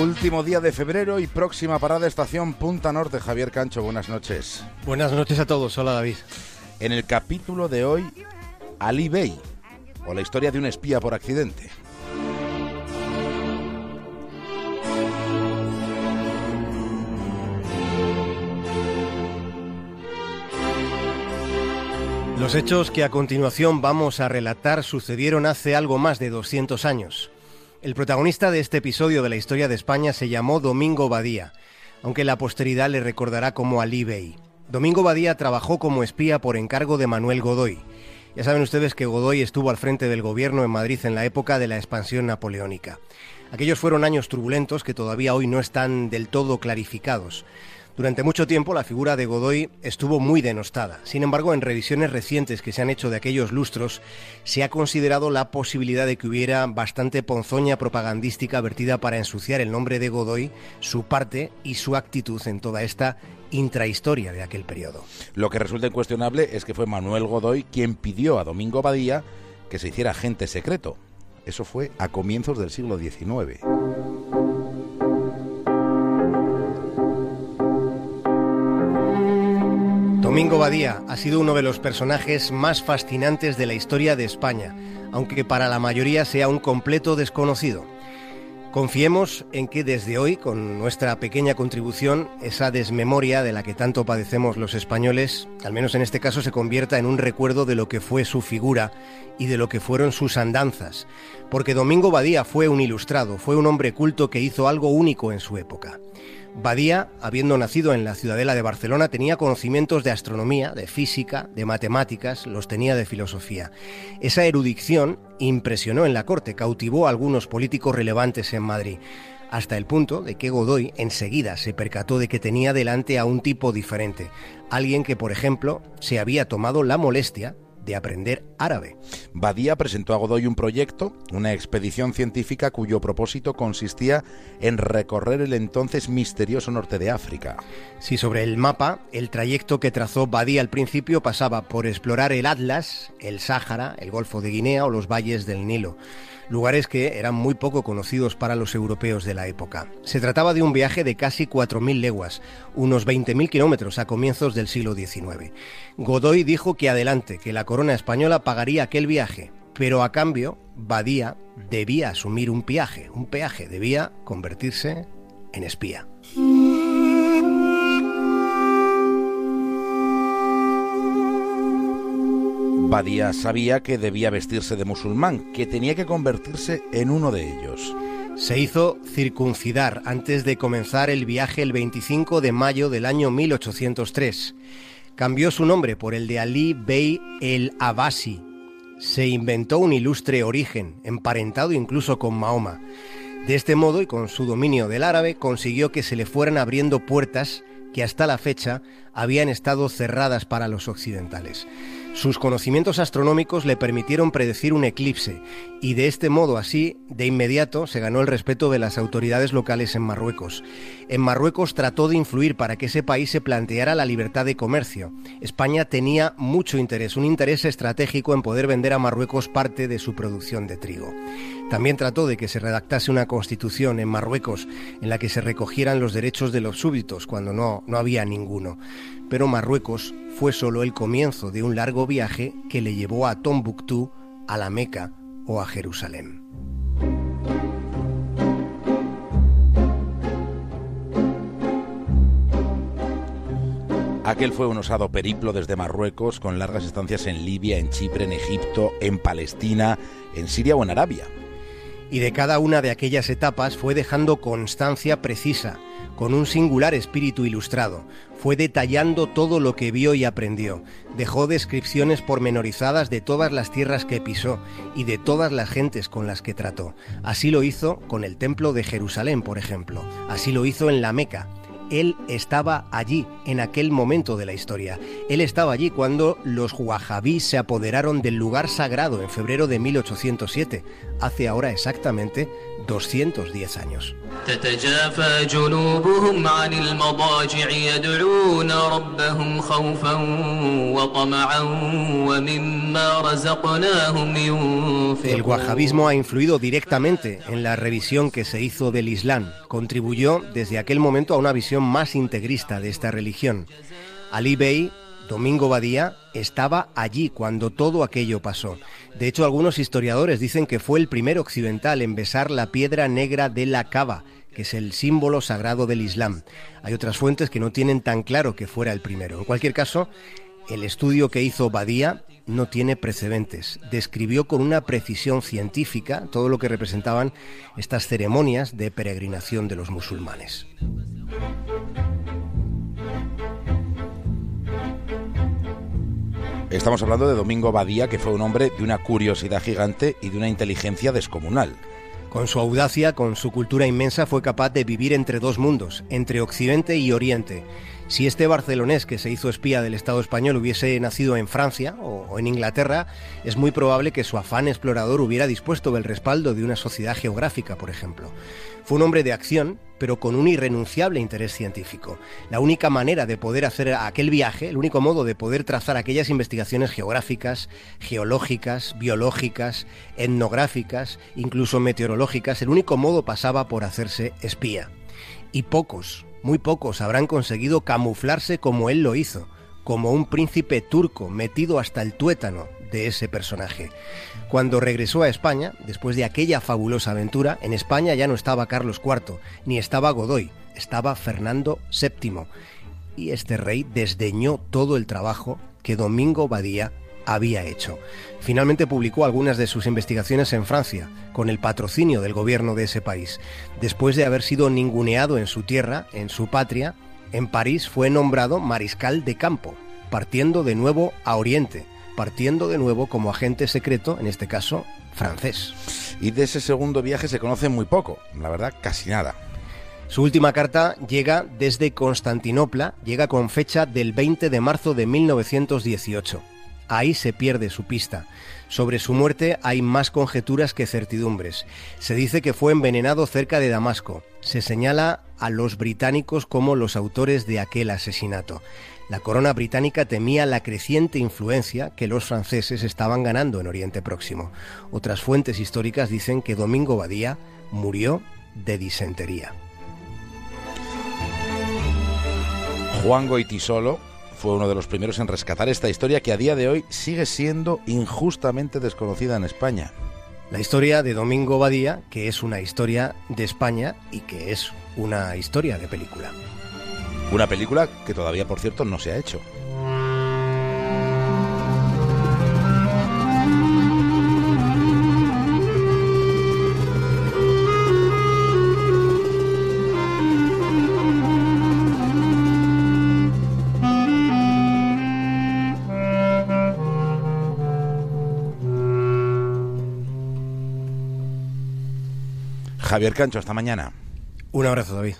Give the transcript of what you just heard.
Último día de febrero y próxima parada estación Punta Norte. Javier Cancho, buenas noches. Buenas noches a todos. Hola David. En el capítulo de hoy, Ali Bey, o la historia de un espía por accidente. Los hechos que a continuación vamos a relatar sucedieron hace algo más de 200 años. El protagonista de este episodio de la historia de España se llamó Domingo Badía, aunque la posteridad le recordará como Ali Bey. Domingo Badía trabajó como espía por encargo de Manuel Godoy. Ya saben ustedes que Godoy estuvo al frente del gobierno en Madrid en la época de la expansión napoleónica. Aquellos fueron años turbulentos que todavía hoy no están del todo clarificados. Durante mucho tiempo la figura de Godoy estuvo muy denostada. Sin embargo, en revisiones recientes que se han hecho de aquellos lustros, se ha considerado la posibilidad de que hubiera bastante ponzoña propagandística vertida para ensuciar el nombre de Godoy, su parte y su actitud en toda esta intrahistoria de aquel periodo. Lo que resulta incuestionable es que fue Manuel Godoy quien pidió a Domingo Badía que se hiciera agente secreto. Eso fue a comienzos del siglo XIX. Domingo Badía ha sido uno de los personajes más fascinantes de la historia de España, aunque para la mayoría sea un completo desconocido. Confiemos en que desde hoy, con nuestra pequeña contribución, esa desmemoria de la que tanto padecemos los españoles, al menos en este caso, se convierta en un recuerdo de lo que fue su figura y de lo que fueron sus andanzas. Porque Domingo Badía fue un ilustrado, fue un hombre culto que hizo algo único en su época. Badía, habiendo nacido en la ciudadela de Barcelona, tenía conocimientos de astronomía, de física, de matemáticas, los tenía de filosofía. Esa erudición impresionó en la corte, cautivó a algunos políticos relevantes en Madrid, hasta el punto de que Godoy enseguida se percató de que tenía delante a un tipo diferente, alguien que, por ejemplo, se había tomado la molestia de aprender árabe. Badía presentó a Godoy un proyecto, una expedición científica cuyo propósito consistía en recorrer el entonces misterioso norte de África. Si sobre el mapa, el trayecto que trazó Badía al principio pasaba por explorar el Atlas, el Sáhara, el Golfo de Guinea o los valles del Nilo lugares que eran muy poco conocidos para los europeos de la época. Se trataba de un viaje de casi 4.000 leguas, unos 20.000 kilómetros a comienzos del siglo XIX. Godoy dijo que adelante, que la corona española pagaría aquel viaje, pero a cambio, Badía debía asumir un peaje, un peaje, debía convertirse en espía. Badía sabía que debía vestirse de musulmán, que tenía que convertirse en uno de ellos. Se hizo circuncidar antes de comenzar el viaje el 25 de mayo del año 1803. Cambió su nombre por el de Ali Bey el Abasi. Se inventó un ilustre origen, emparentado incluso con Mahoma. De este modo y con su dominio del árabe consiguió que se le fueran abriendo puertas que hasta la fecha habían estado cerradas para los occidentales. Sus conocimientos astronómicos le permitieron predecir un eclipse y de este modo así, de inmediato, se ganó el respeto de las autoridades locales en Marruecos. En Marruecos trató de influir para que ese país se planteara la libertad de comercio. España tenía mucho interés, un interés estratégico en poder vender a Marruecos parte de su producción de trigo. También trató de que se redactase una constitución en Marruecos en la que se recogieran los derechos de los súbditos cuando no, no había ninguno. Pero Marruecos fue solo el comienzo de un largo viaje que le llevó a Tombuctú, a la Meca o a Jerusalén. Aquel fue un osado periplo desde Marruecos, con largas estancias en Libia, en Chipre, en Egipto, en Palestina, en Siria o en Arabia. Y de cada una de aquellas etapas fue dejando constancia precisa, con un singular espíritu ilustrado. Fue detallando todo lo que vio y aprendió. Dejó descripciones pormenorizadas de todas las tierras que pisó y de todas las gentes con las que trató. Así lo hizo con el templo de Jerusalén, por ejemplo. Así lo hizo en la Meca. Él estaba allí en aquel momento de la historia. Él estaba allí cuando los wahhabís se apoderaron del lugar sagrado en febrero de 1807, hace ahora exactamente 210 años. El wahabismo ha influido directamente en la revisión que se hizo del Islam. Contribuyó desde aquel momento a una visión más integrista de esta religión. Ali Bey Domingo Badía estaba allí cuando todo aquello pasó. De hecho, algunos historiadores dicen que fue el primer occidental en besar la piedra negra de la cava, que es el símbolo sagrado del Islam. Hay otras fuentes que no tienen tan claro que fuera el primero. En cualquier caso, el estudio que hizo Badía no tiene precedentes. Describió con una precisión científica todo lo que representaban estas ceremonias de peregrinación de los musulmanes. Estamos hablando de Domingo Badía, que fue un hombre de una curiosidad gigante y de una inteligencia descomunal. Con su audacia, con su cultura inmensa, fue capaz de vivir entre dos mundos, entre Occidente y Oriente. Si este barcelonés que se hizo espía del Estado español hubiese nacido en Francia o, en Inglaterra, es muy probable que su afán explorador hubiera dispuesto del respaldo de una sociedad geográfica, por ejemplo. Fue un hombre de acción, pero con un irrenunciable interés científico. La única manera de poder hacer aquel viaje, el único modo de poder trazar aquellas investigaciones geográficas, geológicas, biológicas, etnográficas, incluso meteorológicas, el único modo pasaba por hacerse espía. Y pocos, muy pocos habrán conseguido camuflarse como él lo hizo, como un príncipe turco metido hasta el tuétano de ese personaje. Cuando regresó a España, después de aquella fabulosa aventura, en España ya no estaba Carlos IV, ni estaba Godoy, estaba Fernando VII. Y este rey desdeñó todo el trabajo que Domingo Badía había hecho. Finalmente publicó algunas de sus investigaciones en Francia, con el patrocinio del gobierno de ese país. Después de haber sido ninguneado en su tierra, en su patria, en París fue nombrado mariscal de campo, partiendo de nuevo a Oriente, partiendo de nuevo como agente secreto, en este caso francés. Y de ese segundo viaje se conoce muy poco, la verdad casi nada. Su última carta llega desde Constantinopla, llega con fecha del 20 de marzo de 1918. Ahí se pierde su pista. Sobre su muerte hay más conjeturas que certidumbres. Se dice que fue envenenado cerca de Damasco. Se señala a los británicos como los autores de aquel asesinato. La corona británica temía la creciente influencia que los franceses estaban ganando en Oriente Próximo. Otras fuentes históricas dicen que Domingo Badía murió de disentería. Juan Goitisolo fue uno de los primeros en rescatar esta historia que a día de hoy sigue siendo injustamente desconocida en España. La historia de Domingo Badía, que es una historia de España y que es una historia de película. Una película que todavía, por cierto, no se ha hecho. Javier Cancho, hasta mañana. Un abrazo, David.